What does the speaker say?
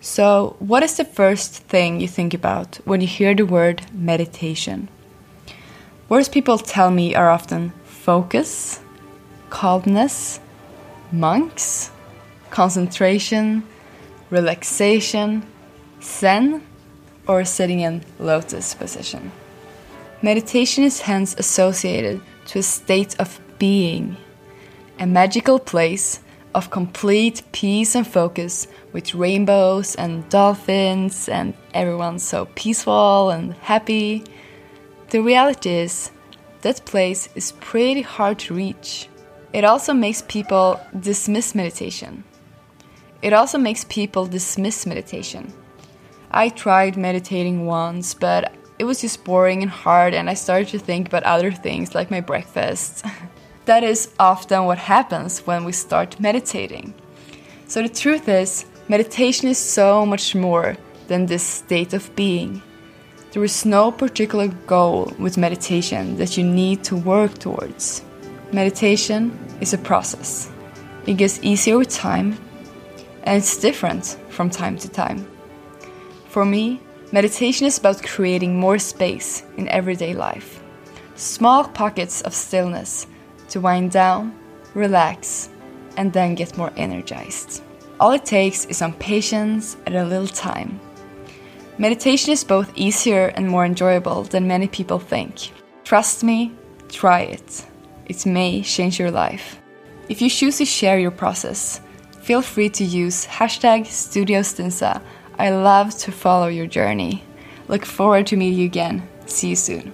So, what is the first thing you think about when you hear the word meditation? Words people tell me are often focus, calmness, monks, concentration, relaxation, zen, or sitting in lotus position. Meditation is hence associated to a state of being, a magical place of complete peace and focus with rainbows and dolphins and everyone so peaceful and happy. The reality is, that place is pretty hard to reach. It also makes people dismiss meditation. It also makes people dismiss meditation. I tried meditating once, but it was just boring and hard, and I started to think about other things like my breakfast. that is often what happens when we start meditating. So, the truth is, meditation is so much more than this state of being. There is no particular goal with meditation that you need to work towards. Meditation is a process, it gets easier with time, and it's different from time to time. For me, meditation is about creating more space in everyday life, small pockets of stillness to wind down, relax, and then get more energized. All it takes is some patience and a little time. Meditation is both easier and more enjoyable than many people think. Trust me, try it. It may change your life. If you choose to share your process, feel free to use hashtag StudioStinsa I love to follow your journey. Look forward to meeting you again. See you soon.